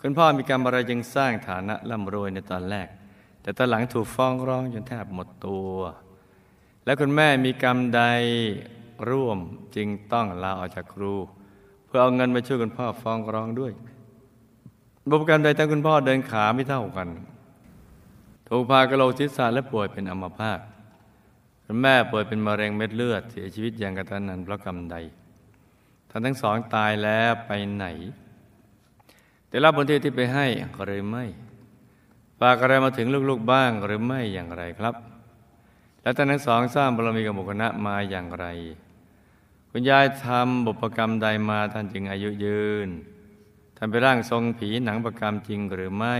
B: คุณพ่อมีกรรมอะไรจึงสร้างฐานะร่ำรวยในตอนแรก แต่ตอนหลังถูกฟ้องร้องจนแทบหมดตัว และคุณแม่มีกรรมใดร่วมจึงต้องลาออกจากครู เพื่อเอาเงินมาช่วยคุณพ่อฟ้องร้องด้วยบุพกรรมใดทั้งคุณพ่อเดินขาไม่เท่ากัน ถูกพากระโหลกศีรษะและป่วยเป็นอัมพาตคุณแม่ป่วยเป็นมะเร็งเม็ดเลือดเสียชีวิตอย่างกระทันหันเพราะกรรมใดท่านทั้งสองตายแล้วไปไหน แต่รับผลที่ที่ไปให้หรือไม่ฝากอะไรมาถึงลูกๆบ้างหรือไม่อย่างไรครับ และท่านทั้งสองสร้างบารมีกับหมู่คณะมาอย่างไร คุณยายทำบุพกรรมใดมาท่านจึงอายุยืน ท่านไปร่างทรงผีหนังประกรรมจริงหรือไม่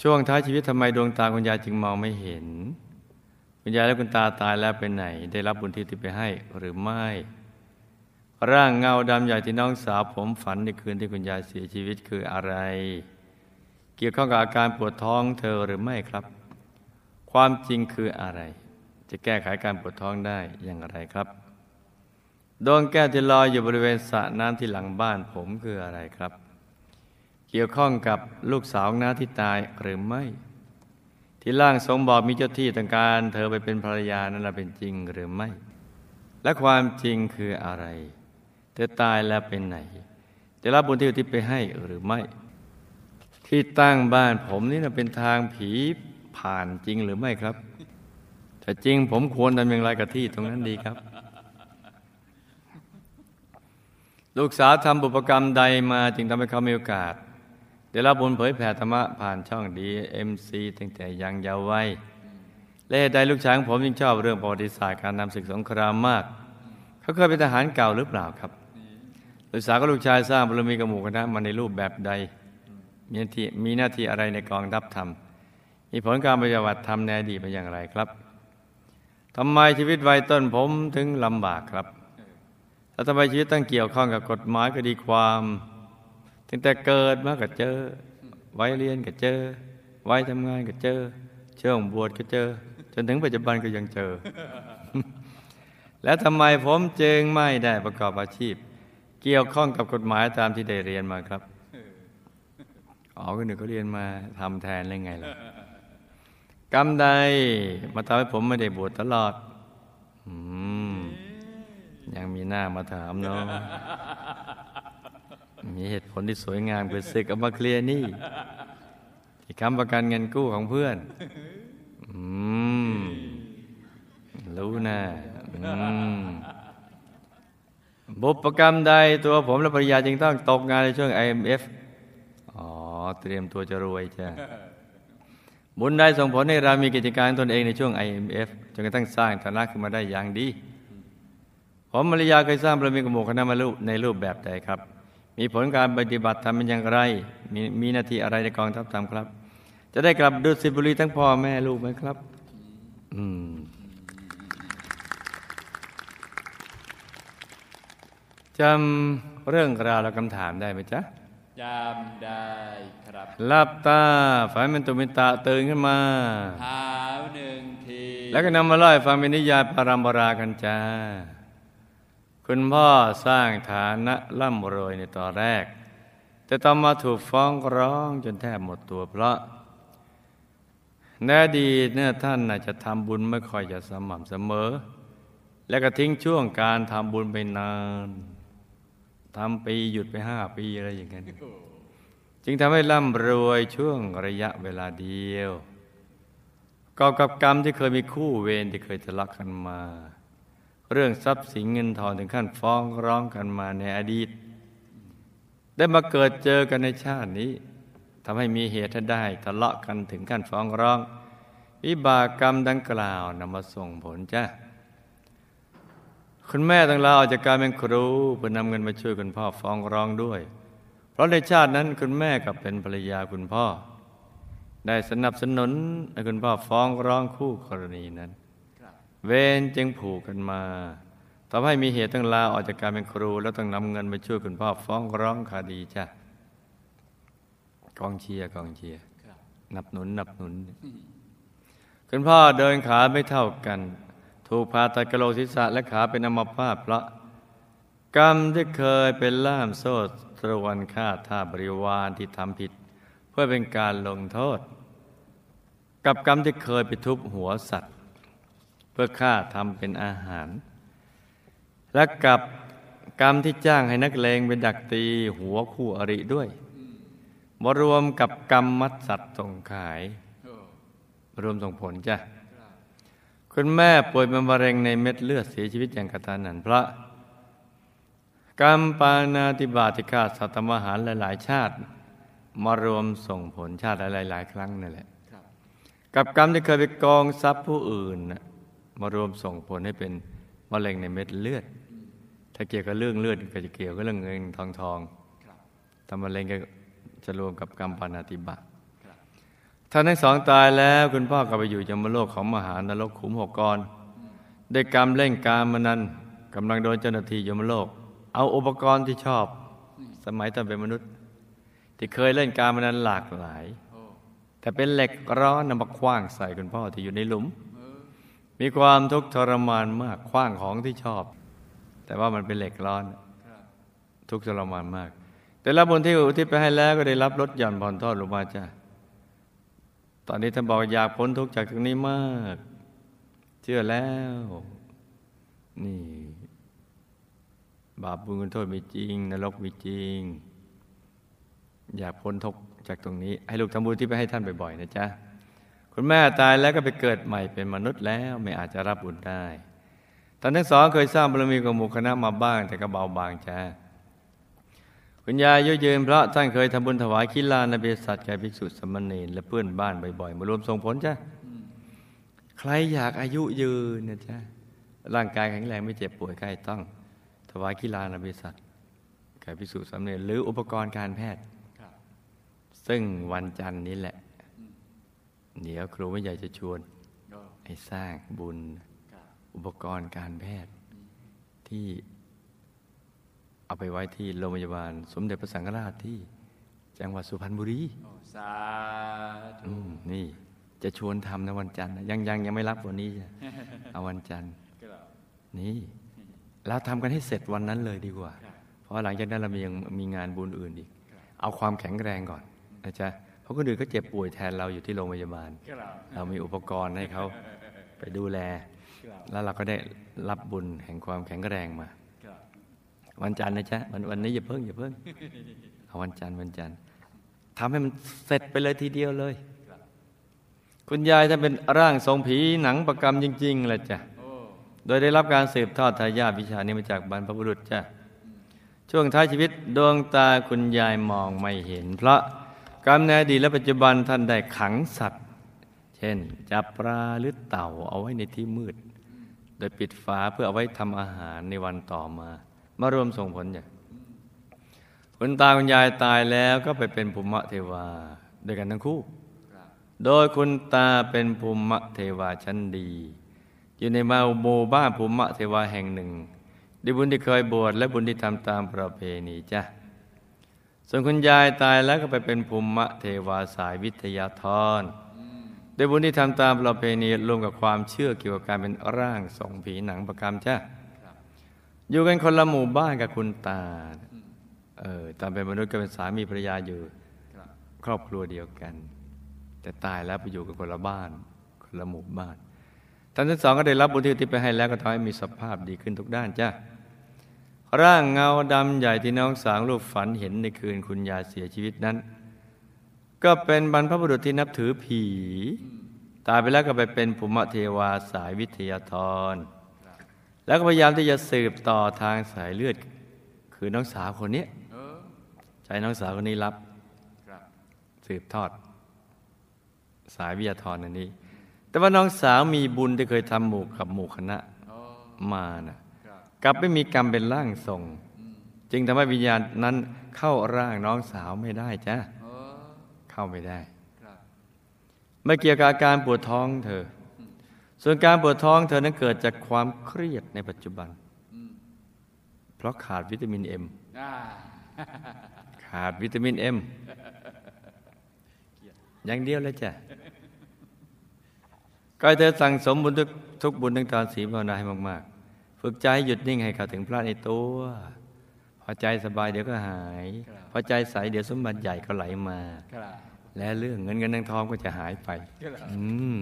B: ช่วงท้ายชีวิตทำไมดวงตาคุณยายจึงมองไม่เห็น คุณยายและคุณตาตายแล้วไปไหน ได้รับบุญที่ที่ไปให้หรือไม่ ร่างเงาดำใหญ่ที่น้องสาวผมฝันในคืนที่คุณยายเสียชีวิตคืออะไร เกี่ยวข้องกับอาการปวดท้องเธอหรือไม่ครับ ความจริงคืออะไร จะแก้ไขการปวดท้องได้อย่างไรครับ ดวงแก้วที่ลอยอยู่บริเวณสระน้ำที่หลังบ้านผมคืออะไรครับ เกี่ยวข้องกับลูกสาวน้าที่ตายหรือไม่ ที่ร่างทรงบอกมีเจ้าที่ต้องการ เธอไปเป็นภรรยานั้นเป็นจริงหรือไม่ และความจริงคืออะไร เธอตายแล้วเป็นไหนจะรับบุญที่อุทิศไปให้หรือไม่ ที่ตั้งบ้านผมนี่นะเป็นทางผี ผ่านจริงหรือไม่ครับ ถ้าจริงผมควรทำอย่างไรกับที่ตรงนั้นดีครับ ลูกสาวทำบุพกรรมใดมาจึงทำให้เขามีโอกาส ได้รับบุญเผยแผ่ธรรมะผ่านช่องดีเอ็มซีตั้งแต่ยังเยาว์วัยและใดลูกชายของผมจึงชอบเรื่องประวัติศาสตร์การนำศึกสงครามมาก เขาเคยเป็นทหารเก่าหรือเปล่าครับลูกสาวกับลูกชายสร้างบารมีกับหมู่คณะมาในรูปแบบใดมีหน้าที่มีหน้าที่อะไรในกองทัพธรร มีผลการปฏิบัติธรรมในอดีตเป็นอย่างไรครับทำไมชีวิตวัยต้นผมถึงลำบากครับแล้วทำไมชีวิตต้องเกี่ยวข้องกับกฎหมายคดีความตั้งแต่เกิดมาก็เจอวัยเรียนก็เจอวัยทำงานก็เจอช่วงบวชก็เจอ จนถึงปัจจุบันก็ยังเจอ แล้วทำไมผมจึงไม่ได้ประกอบอาชีพ เกี่ยวข้องกับกฎหมายตามที่ได้เรียนมาครับอ๋อคนหนึ่งเขาเรียนมาทำแทนได้ไงล่ะ กรรมใดมาทำให้ผมไม่ได้บวชตลอดอยังมีหน้ามาถามเนาะมีเหตุผลที่สวยงามคือศึกเอามาเคลียร์นี่ ที่ค้ำประกันเงินกู้ของเพื่อน อืม รู้นะอืมบุพกรรมใดตัวผมและภรรยาจึงต้องตกงานในช่วง IMF อ๋อ เตรียมตัวจะรวยจ้ะ บุญใดส่งผลให้เรามีกิจการตนเองในช่วง IMF จนกระทั่งสร้างฐานะขึ้นมาได้อย่างดี ผมภรรยาเคยสร้างบารมีกับหมู่คณะมารูปในรูปแบบใดครับ มีผลการปฏิบัติทำเป็นอย่างไร มีมีหน้าที่อะไรในกองทัพทำครับ จะได้กลับดุสิบุรีทั้งพ่อแม่ลูกไหมครับ อืมจำเรื่องราวและคำถามได้ไหมจ๊ะ
C: จำได้ครับ
B: หลับตาฝันเป็นตุมิตะตื่นขึ้นมา
C: เท้าหนึ่งที
B: แล้วก็นำมาเล่าให้ฟังเป็นนิยายปารัมปรากันจ้า คุณพ่อสร้างฐานะร่ำรวยในตอนแรก แต่ต่อมาถูกฟ้องร้องจนแทบหมดตัวเพราะในอดีตเนี่ยท่านน่าจะทำบุญไม่ค่อยจะสม่ำเสมอ และก็ทิ้งช่วงการทำบุญไปนาน ทำปีหยุดไปห้าปีอะไรอย่างเงี้ยจึงทำให้ร่ำรวยช่วงระยะเวลาเดียวกอบกับกรรมที่เคยมีคู่เวรที่เคยทะเลาะกันมา เรื่องทรัพย์สินเงินทองถึงขั้นฟ้องร้องกันมาในอดีต ได้มาเกิดเจอกันในชาตินี้ทำให้มีเหตุให้ได้ทะเลาะกันถึงขั้นฟ้องร้อง วิบากกรรมดังกล่าวนำมาส่งผลจ้ะ คุณแม่ต่างลาออกจากการเป็นครูเพื่อนำเงินมาช่วยคุณพ่อฟ้องร้องด้วย เพราะในชาตินั้นคุณแม่กับเป็นภรรยาคุณพ่อ ได้สนับสนุนให้คุณพ่อฟ้องร้องคู่กรณีนั้น เวรจึงผูกกันมาทำให้มีเหตุต้องลาออกจากการเป็นครู แล้วต้องนำเงินไปช่วยคุณพ่อฟ้องร้องคดีจ้ะกองเชียร์กองเชียร์
C: ครับ
B: นับหนุนนับหนุน คุณพ่อเดินขาไม่เท่ากัน ถูกผ่าตัดกระโหลกศีรษะและขาเป็นอัมพาตเพราะ กรรมที่เคยเป็นล่ามโซ่ตรวนฆ่าท่าบริวารที่ทำผิด เพื่อเป็นการลงโทษ กับกรรมที่เคยไปทุบหัวสัตว์ เพื่อฆ่าทำเป็นอาหาร และกับกรรมที่จ้างให้นักเลงเป็นดักตีหัวคู่อริด้วยมารวมกับกรรมมัดสัตว์ส่งขาย รวมส่งผลจ้ะ
C: คุ
B: ณแม่ป่วยเป็นมะเร็งในเม็ดเลือดเสียชีวิตอย่างกระทันหันเพราะกรรมปานาติบาติฆาสัตว์ทำอาหารหลาย ๆ ชาติ มารวมส่งผลชาติหลาย ๆ ครั้งนั่นแหละกับกรรมที่เคยไปกองทรัพย์ผู้อื่นมารวมส่งผลให้เป็นมะเร็งในเม็ดเลือด ถ้าเกี่ยวกับเรื่องเลือดก็จะเกี่ยวกับเรื่องเงินทองทอง
C: ครับ
B: ถ้ามะเร็งก็จะรวมกับกรรมปานาติบาต ท่านทั้งสองตายแล้วคุณพ่อก็ไปอยู่ยมโลกของมหานรกขุมหกกรได้กรรมเล่นการมานั้นกำลังโดนเจ้าหน้าที่ยมโลก เอาอุปกรณ์ที่ชอบ สมัยตอนเป็นมนุษย์ ที่เคยเล่นการมานั้นหลากหลาย แต่เป็นเหล็กร้อนนำมาคว้างใส่คุณพ่อที่อยู่ในหลุม มีความทุกข์ทรมานมากคว้างของที่ชอบ แต่ว่ามันเป็นเหล็กร้อน ทุกข์ทรมานมาก แต่ละบุญที่อุทิศไปให้แล้วก็ได้รับลดหย่อนผ่อนทอดลงมาจ้ะต อนนี้ท่านบอกอยากพ้นทุกข์จากตรงนี้มาก เชื่อแล้ว นี่ บาปบุญคุณโทษมีจริง นรกมีจริง อยากพ้นทุกข์จากตรงนี้ ให้ลูกทำบุญที่ไปให้ท่านบ่อยๆนะจ๊ะคุณแม่ตายแล้วก็ไปเกิดใหม่เป็นมนุษย์แล้วไม่อาจจะรับบุญได้ท่านทั้งสองเคยสร้างบารมีกับหมู่คณะมาบ้าง แต่ก็เบาบางจ้า คุณยายอายุยืนเพราะท่านเคยทำบุญถวายคิลานเบสัตแก่ภิกษุสามเณรและเพื่อนบ้านบ่อยๆ มารวมส่งผลจ้ะใครอยากอายุยืนนะจ๊ะร่างกายแข็งแรงไม่เจ็บป่วยใกล้ต้อง ถวายคิลานเบสัตแก่ภิกษุสามเณรหรืออุปกรณ์การแพทย์
C: ครับ
B: ซึ่งวันจันทร์นี้แหละ เดี๋ยวครูไม่ใหญ่จะชวน
C: โอ้
B: ให้สร้างบุญ
C: ครับ
B: อุปกรณ์การแพทย์ที่ เอาไปไว้ที่โรงพยาบาล สมเด็จพระสังฆราชที่ จังหวัดสุพรรณบุรี
C: โอ้สาธุ
B: อืมนี่จะชวนทำในวันจันทร์นะยังยังยังไม่รับวันนี้จ้ะเอาวันจันทร์
C: ครับ
B: นี่เราทำกันให้เสร็จวันนั้นเลยดีกว่า
C: ครับ
B: เพราะหลังจากนั้นเรามียังมีงานบุญอื่นอีก
C: ครับ
B: เอาความแข็งแรงก่อนนะจ๊ะเพราะคนอื่นก็เจ็บป่วยแทนเราอยู่ที่โรงพยาบาล
C: ครับ
B: เรามีอุปกรณ์ให้เขาไปดูแล
C: ครับ
B: แล้วเราก็ได้รับบุญแห่งความแข็งแรงมา
C: ครับ
B: วันจันทร์นะจ๊ะวันวันนี้อย่าเพิ่งอย่าเพิ่งเอาวันจันทร์วันจันทร์ทำให้มันเสร็จไปเลยทีเดียวเลย คุณยายท่านเป็นร่างทรงผีหนังประกรรมจริงๆแหละจ้ะ
C: โอ้
B: โดยได้รับการสืบทอดทายาทวิชานี้มาจากบรรพบุรุษจ้ะช่วงท้ายชีวิตดวงตาคุณยายมองไม่เห็น เพราะกรรมในอดีตและปัจจุบันท่านได้ขังสัตว์ เช่น จับปลาหรือเต่าเอาไว้ในที่มืด โดยปิดฝาเพื่อเอาไว้ทำอาหารในวันต่อมา มารวมส่งผลอย่างคุณตาคุณยายตายแล้วก็ไปเป็นภูมิเทวาด้วยกันทั้งคู่ โดยคุณตาเป็นภูมิเทวาชั้นดี อยู่ในมาโมบ้านภูมิเทวาแห่งหนึ่งด้วยบุญที่เคยบวชและบุญที่ทำตามประเพณีจ้ะส่วนคุณยายตายแล้วก็ไปเป็นภูมิเทวาสายวิทยาธรด้วยบุญที่ทำตามประเพณีรวมกับความเชื่อเกี่ยวกับการเป็นร่างทรงผีหนังประกรรมจ้ะ อยู่กันคนละหมู่บ้านกับคุณตา เออตาเป็นมนุษย์ก็เป็นสามีภรรยาอยู่
C: คร
B: อบครัวเดียวกัน แต่ตายแล้วไปอยู่กันคนละบ้าน คนละหมู่บ้านท่านทั้งสองก็ได้รับบุญที่อุที่ไปให้แล้วก็ทำให้มีสภาพดีขึ้นทุกด้านจ้ะร่างเงาดำใหญ่ที่น้องสาวลูกฝันเห็นในคืนคุณยายเสียชีวิตนั้น ก็เป็นบรรพบุรุษที่นับถือผี ตายไปแล้วก็ไปเป็นภูมิเทวาสายวิทยาธร แล้วก็พยายามที่จะสืบต่อทางสายเลือด คือน้องสาวคนนี้
C: เออ
B: ใช้น้องสาวคนนี้รับ
C: ครับ
B: สืบทอด สายวิทยาธรอันนี้ แต่ว่าน้องสาวมีบุญที่เคยทำหมู่กับหมู่คณะ
C: โอ้
B: มานะ
C: ครับ
B: กลับไม่มีกรรมเป็นร่างทรง
C: อืม
B: จึงทำให้วิญญาณนั้นเข้าร่างน้องสาวไม่ได้จ้ะ
C: โอ้
B: เข้าไม่ได้
C: ครับ
B: ไม่เกี่ยวกับอาการปวดท้องเธอ ส่วนการปวดท้องเธอนั้นเกิดจากความเครียดในปัจจุบัน
C: อืม
B: เพราะขาดวิตามินเอ็ม
C: อ่า
B: ขาดวิตามินเอ็มอย่างเดียวเลยจ้ะก็ให้เธอสั่งสมบุญทุกทุกบุญทั้งตอนสีภาวนาให้มากๆ ฝึกใจให้หยุดนิ่งให้เข้าถึงพระในตัว พอใจสบายเดี๋ยวก็หาย พอใจใสเดี๋ยวสมบัติใหญ่ก็ไหลมา
C: ครับ
B: และเรื่องเงินเงินทองทองก็จะหายไป
C: ครับ
B: อืม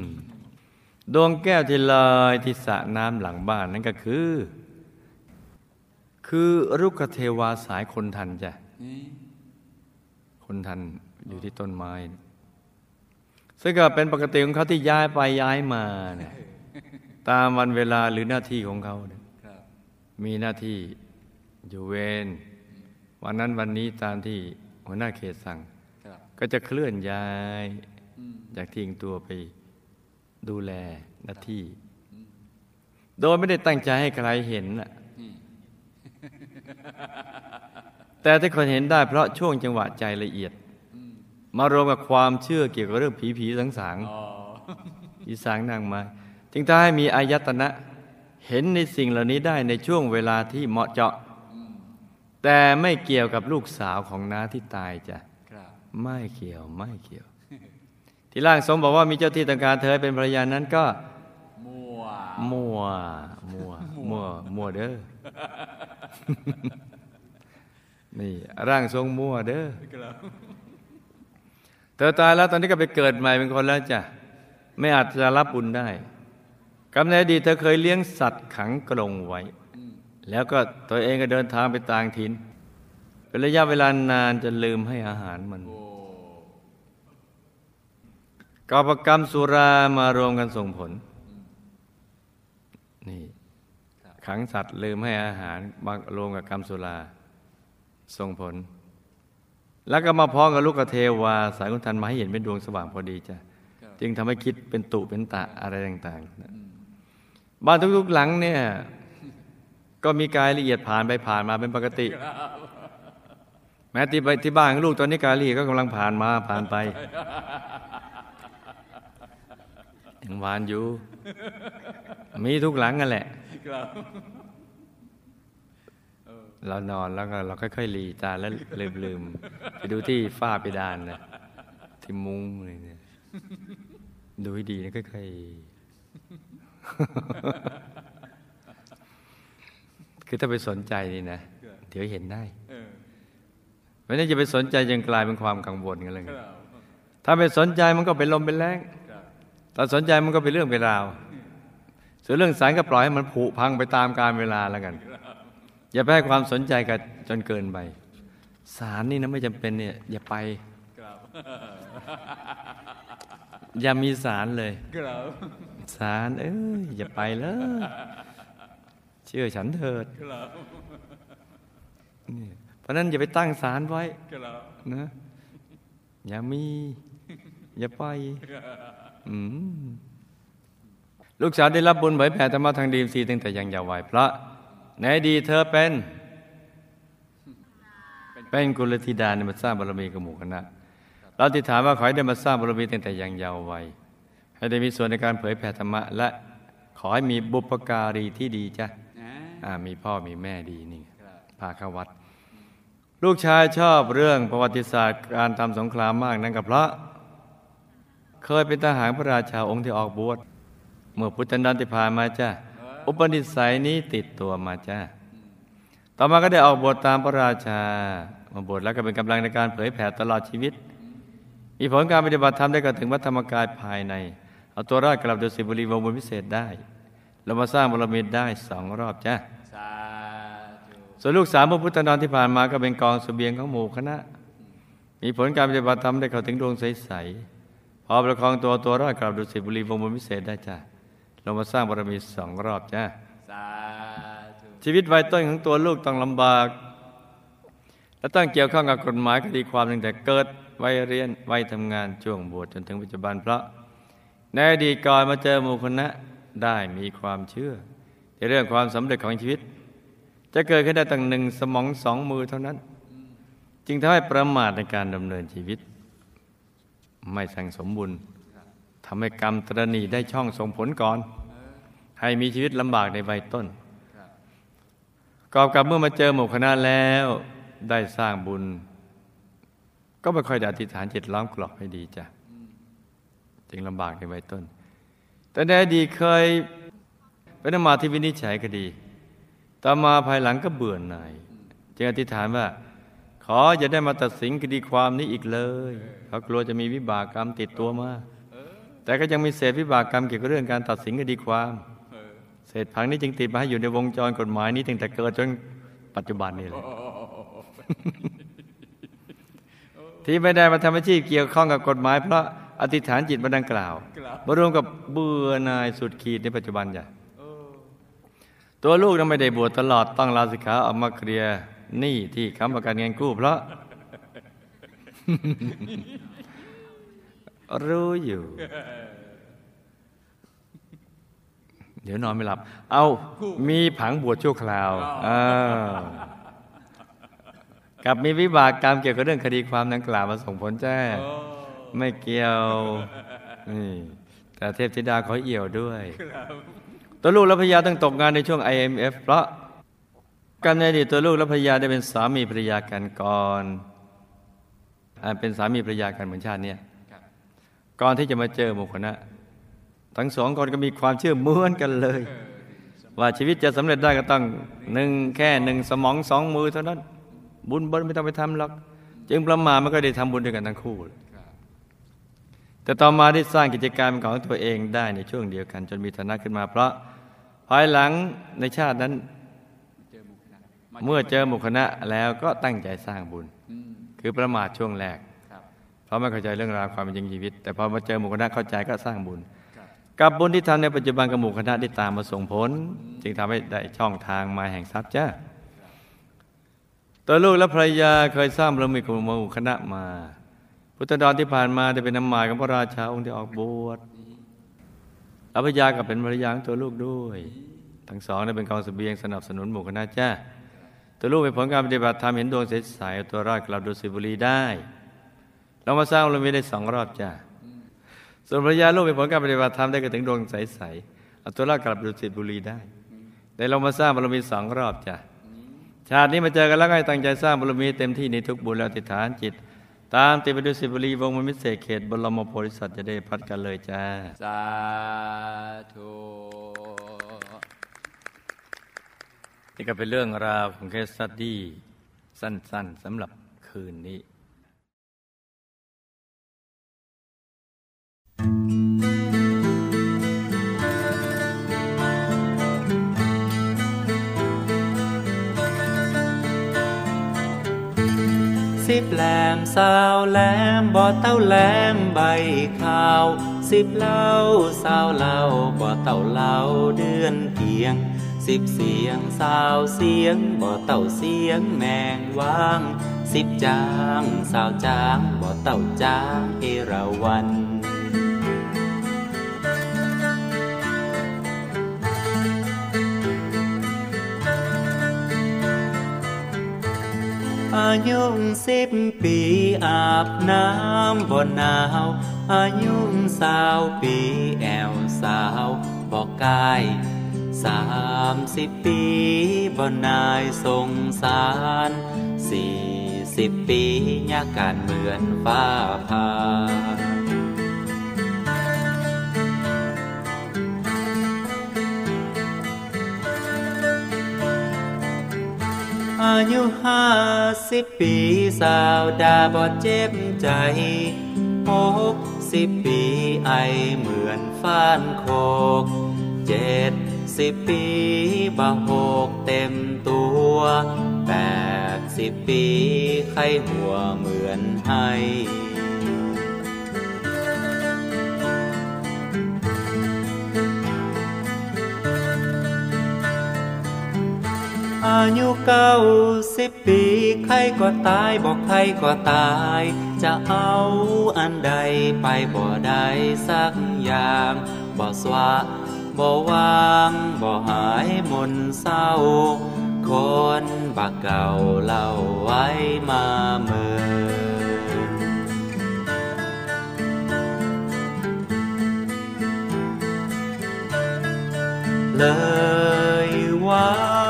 B: ดวงแก้วที่ลอยที่สระน้ำหลังบ้านนั่นก็คือ คือรุกขเทวาสายคนทันจ้ะ
C: นี่
B: คนทันอยู่ที่ต้นไม้ ซึ่งก็เป็นปกติของเขาที่ย้ายไปย้ายมาเนี่ยตามวันเวลาหรือหน้าที่ของเขาเนี่ย
C: ครับ
B: มีหน้าที่อยู่เวรวันนั้นวันนี้ตามที่หัวหน้าเขตสั่ง
C: ครับ
B: ก็จะเคลื่อนย้าย
C: อืม
B: จากทิ้งตัวไป ดูแลหน้าที่ โดยไม่ได้ตั้งใจให้ใครเห็นน่ะ
C: นี่
B: แต่ที่คนเห็นได้เพราะช่วงจังหวะใจละเอียด
C: อืม
B: มารวมกับความเชื่อเกี่ยวกับเรื่องผีผีสังสาง
C: อ๋อ
B: ผีสางนางไม้จึงทำให้มีอายตนะเห็นในสิ่งเหล่านี้ได้ในช่วงเวลาที่เหมาะเจาะ
C: อืม
B: แต่ไม่เกี่ยวกับลูกสาวของน้าที่ตายจ้ะ
C: ครับ
B: ไม่เกี่ยวไม่เกี่ยว ที่ร่างทรงบอกว่ามีเจ้าที่ต้องการเธอให้เป็นภรรยานั้นก็
C: มั่ว
B: มั่ว มั่ว มั่ว มั่วเด้อ นี่ร่างทรงมั่วเด้อ
C: ครับ
B: เธอตายแล้วตอนนี้ก็ไปเกิดใหม่เป็นคนแล้วจ้ะ ไม่อาจจะรับบุญได้กำเนิดดีตเธอเคยเลี้ยงสัตว์ขังกรงไว้
C: อืม
B: แล้วก็ตัวเองก็เดินทางไปต่างถิ่นเป็นระยะเวลานานจนลืมให้อาหารมัน
C: โอ้
B: กอบกรรมสุรามารวมกันส่งผล นี่ขังสัตว์ลืมให้อาหารมารวมกับกรรมสุราส่งผล แล้วก็มาพ้องกับลูกกเทวา สายคุณทันมาให้เห็นเป็นดวงสว่างพอดีจ้ะจึงทำให้คิดเป็นตุเป็นตะอะไรต่างๆบ้านทุกๆหลังเนี่ย ก็มีกายละเอียดผ่านไปผ่านมาเป็นปกติ แม้ที่ไปที่บ้านลูกตอนนี้กายละเอียดก็กำลังผ่านมาผ่านไป ยังหวานอยู่ มีทุกหลังกันแหละเรานอนแล้วก็เราค่อยๆหลีตาแล้วลืมลืมไปดูที่ฝ้าเพดานนะที่มุ้งอะไรเนี่ยดูให้ดีนะค่อยๆคือถ้าไปสนใจนี่นะเดี๋ยวเห็นได้
C: เออ
B: เพราะฉะนั้จะไปสนใจจนกลายเป็นความกังวลกันเลยถ้าไปสนใจมันก็เป็นลมเป็นแรง ถ้าสนใจมันก็เป็นเรื่องเป็นราวส่วนเรื่องสารก็ปล่อยให้มันผุพังไปตามกาลเวลาแล้วกัน อย่าไปให้ความสนใจกับจนเกินไปสารนี่นะไม่จำเป็นเนี่ย อย่าไปอย่ามีสารเลยสารเอ้ยอย่าไปเลยเชื่อฉันเถิดเพราะนั้นอย่าไปตั้งสารไว้นะอย่ามี อย่าไป ลูกสาวได้รับบุญเผยแผ่ธรรมะทางดีซีตั้งแต่ยังเยาว์วัยพระในดีเธอเป็น เป็นกุลธิดาในมาสร้างบารมีกับหมู่คณะเราติดถามว่าขอให้ได้มาสร้างบารมีตั้งแต่ยังเยาว์วัยให้ได้มีส่วนในการเผยแผ่ธรรมะและขอให้มีบุปการีที่ดีจ้ะมีพ่อมีแม่ดีนี่พาเข้าวัด ลูกชายชอบเรื่องประวัติศาสตร์การทำสงครามมากนั่นก็เพระ เคยเป็นทหารพระราชาองค์ที่ออกบวชเมื่อพุทธันดรที่ผ่านมาจ้าอุปนิสัยนี้ติดตัวมาจ้าต่อมาก็ได้ออกบวชตามพระราชามาบวชแล้วก็เป็นกำลังในการเผยแผ่ตลอดชีวิต มีผลการปฏิบัติธรรมได้ก็ถึงวัดธรรมกายภายใน เอาตัวรอดกลับดุสิตบุรีวงบุญพิเศษได้เรามาสร้างบารมีได้สองรอบจ้า
C: สาธุ
B: ส่วนลูกสาวพระพุทธนอนที่ผ่านมาก็เป็นกองเสบียงของหมู่คณะ มีผลการปฏิบัติธรรมได้เข้าถึงดวงใสๆ พอประคองตัวตัวรอดกลับดุสิตบุรีวงบนพิเศษได้จ้ะเรามาสร้างบารมีสองรอบจ้ะ
C: สาธุ
B: ชีวิตวัยต้นของตัวลูกต้องลำบาก และต้องเกี่ยวข้องกับกฎหมายคดีความตั้งแต่เกิดวัยเรียนวัยทำงานช่วงบวชจนถึงปัจจุบันเพราะในอดีตก่อนมาเจอหมู่คณะได้มีความเชื่อ ในเรื่องความสำเร็จของชีวิต จะเกิดขึ้นได้ตั้งหนึ่งสมองสองมือเท่านั้น จึงทำให้ประมาทในการดำเนินชีวิต ไม่สั่งสมบุญทำให้กรรมตรณีได้ช่องส่งผลก่อน ให้มีชีวิตลำบากในวัยต้นกอบกับเมื่อมาเจอหมู่คณะแล้วได้สร้างบุญ ก็ไม่ค่อยได้อธิษฐานจิตล้อมกรอบให้ดีจ้ะจึงลำบากในวัยต้น แต่ในอดีตเคยเป็นมาที่วินิจฉัยคดี ต่อมาภายหลังก็เบื่อหน่ายจึงอธิษฐานว่า ขออย่าได้มาตัดสินคดีความนี้อีกเลยเพรากลัวจะมีวิบากกรรมติดตัวมาแต่ก็ยังมีเศษวิบากกรรมเกี่ยวกับเรื่องการตัดสินคดีความ
C: เศ
B: ษผังนี้จึงติดมาให้อยู่ในวงจรกฎหมายนี้ตั้งแต่เกิดจนปัจจุบันนี้เลยที่ไม่ได้มาทำอาชีพเกี่ยวข้องกับกฎหมาย เพราะอธิษฐานจิตมาดังกล่าว
C: ครับ
B: มารวมกับเบื่อนายสุดขีดในปัจจุบันจ้ะ
C: โอ้
B: ตัวลูกนั้นไม่ได้บวชตลอดต้องลาสิกขาออกมาเคลียร์ หนี้ที่ค้ำประกันเงินกู้เพราะ รู้อยู่ เดี๋ยวนอนไม่หลับ เอามีผังบวชชั่วคราวอ่ากับมีวิบากกรรมเกี่ยวกับเรื่องคดีความดังกล่าวมาส่งผลแจ้
C: โอ้
B: ไม่เกี่ยวนี่แต่เทพธิดาขอเอี่ยวด้วย
C: ครับ
B: ตัวลูกและภรรยาต้องตกงานในช่วง IMF เพราะ กันในอดีตตัวลูกและภรรยาได้เป็นสามีภรรยากันก่อนอ่าเป็นสามีภรรยากันเหมือนชาติเนี้ย
C: ครับ
B: ก่อนที่จะมาเจอหมู่คณะทั้งสองคนก็มีความเชื่อเหมือนกันเลย
C: เออ
B: ว่าชีวิตจะสำเร็จได้ก็ต้องหนึ่งแค่หนึ่งสมองสองมือเท่านั้น บุญบนไม่ต้องไปทำหรอกจึงประมาทมันก็ได้ทำบุญด้วยกันทั้งคู่
C: ครับ
B: แต่ต่อมาได้สร้างกิจการเป็นของตัวเองได้ในช่วงเดียวกัน จนมีฐานะขึ้นมาเพราะภายหลังในชาตินั้น
C: เจอหมู่คณะา
B: เมื่อเจอหมู่คณะแล้วก็ตั้งใจสร้างบุญ
C: อืม
B: คือประมาทช่วงแรก
C: ครับ
B: เพราะไม่เข้าใจเรื่องราวความเป็นจริงชีวิต แต่พอมาเจอหมู่คณะเข้าใจก็สร้างบุญ
C: ครับ
B: กับบุญที่ทำในปัจจุบันกับหมู่คณะได้ตามมาส่งผล จึงทำให้ได้ช่องทางมาแห่งทรัพย์จ้าตัวลูกและภรรยาเคยสร้างบารมีของหมู่คณะมา พุทธดอนที่ผ่านมาได้เป็นน้ำหมายของพระราชาองค์ที่ออกบวชและภรรยากับเป็นภรรยาของตัวลูกด้วย ทั้งสองได้เป็นกองเสบียงสนับสนุนหมู่คณะจ้า ตัวลูกเป็นผลการปฏิบัติธรรมเห็นดวงใสๆเอาตัวรอดกลับดุสิตบุรีได้ เรามาสร้างบารมีได้สองรอบจ้าส่วนภรรยาลูกเป็นผลการปฏิบัติธรรมได้ก็ถึงดวงใสๆเอาตัวรอดกลับดุสิตบุรีได้ได้ลงมาสร้างบารมีสองรอบจ้ะชาตินี้มาเจอกันแล้วก็ให้ตั้งใจสร้างบารมีเต็มที่ในทุกบุญแล้วอธิษฐานจิต ตามติดไปดุสิบุรีวงมมิเสกเขตบรมโพธิสัตว์จะได้พัดกันเลยจ้า
C: สาธุ
B: นี่ก็เป็นเรื่องราวของเคสสตดี้สั้นๆสำหรับคืนนี้
A: สิบแหลมสาวแหลมบ่อเต้าแหลมใบขาว สิบเล่าสาวเล่าบ่อเต้าเล่าเดือนเกียง สิบเสียงสาวเสียงบ่เต้าเสียงแมงว่างสิบจางสาวจางบ่เต้าจางเอราวันอายุสิบปีอาบน้ำบ่หนาว อายุสาวปีแอวสาวบอกกาย สามสิบปีบ่นายสงสารสี่สิบปียากการเหมือนฟ้าผ่าอายุห้าสิบปีสาวดาบอดเจ็บใจหกสิบปีไอเหมือนฟ้านโคกเจ็ด สิบปีบาหกเต็มตัวแปดสิบปีไข้หัวเหมือนไห้อายุเก้าสิบปี ใครก็ตายบอกใครก็ตาย จะเอาอันใดไปบ่ได้สักอย่างบ่สวะ บ่วางบ่หายมนเศร้า คนบักเก่าเล่าไว้มาเมื่อเลยว่า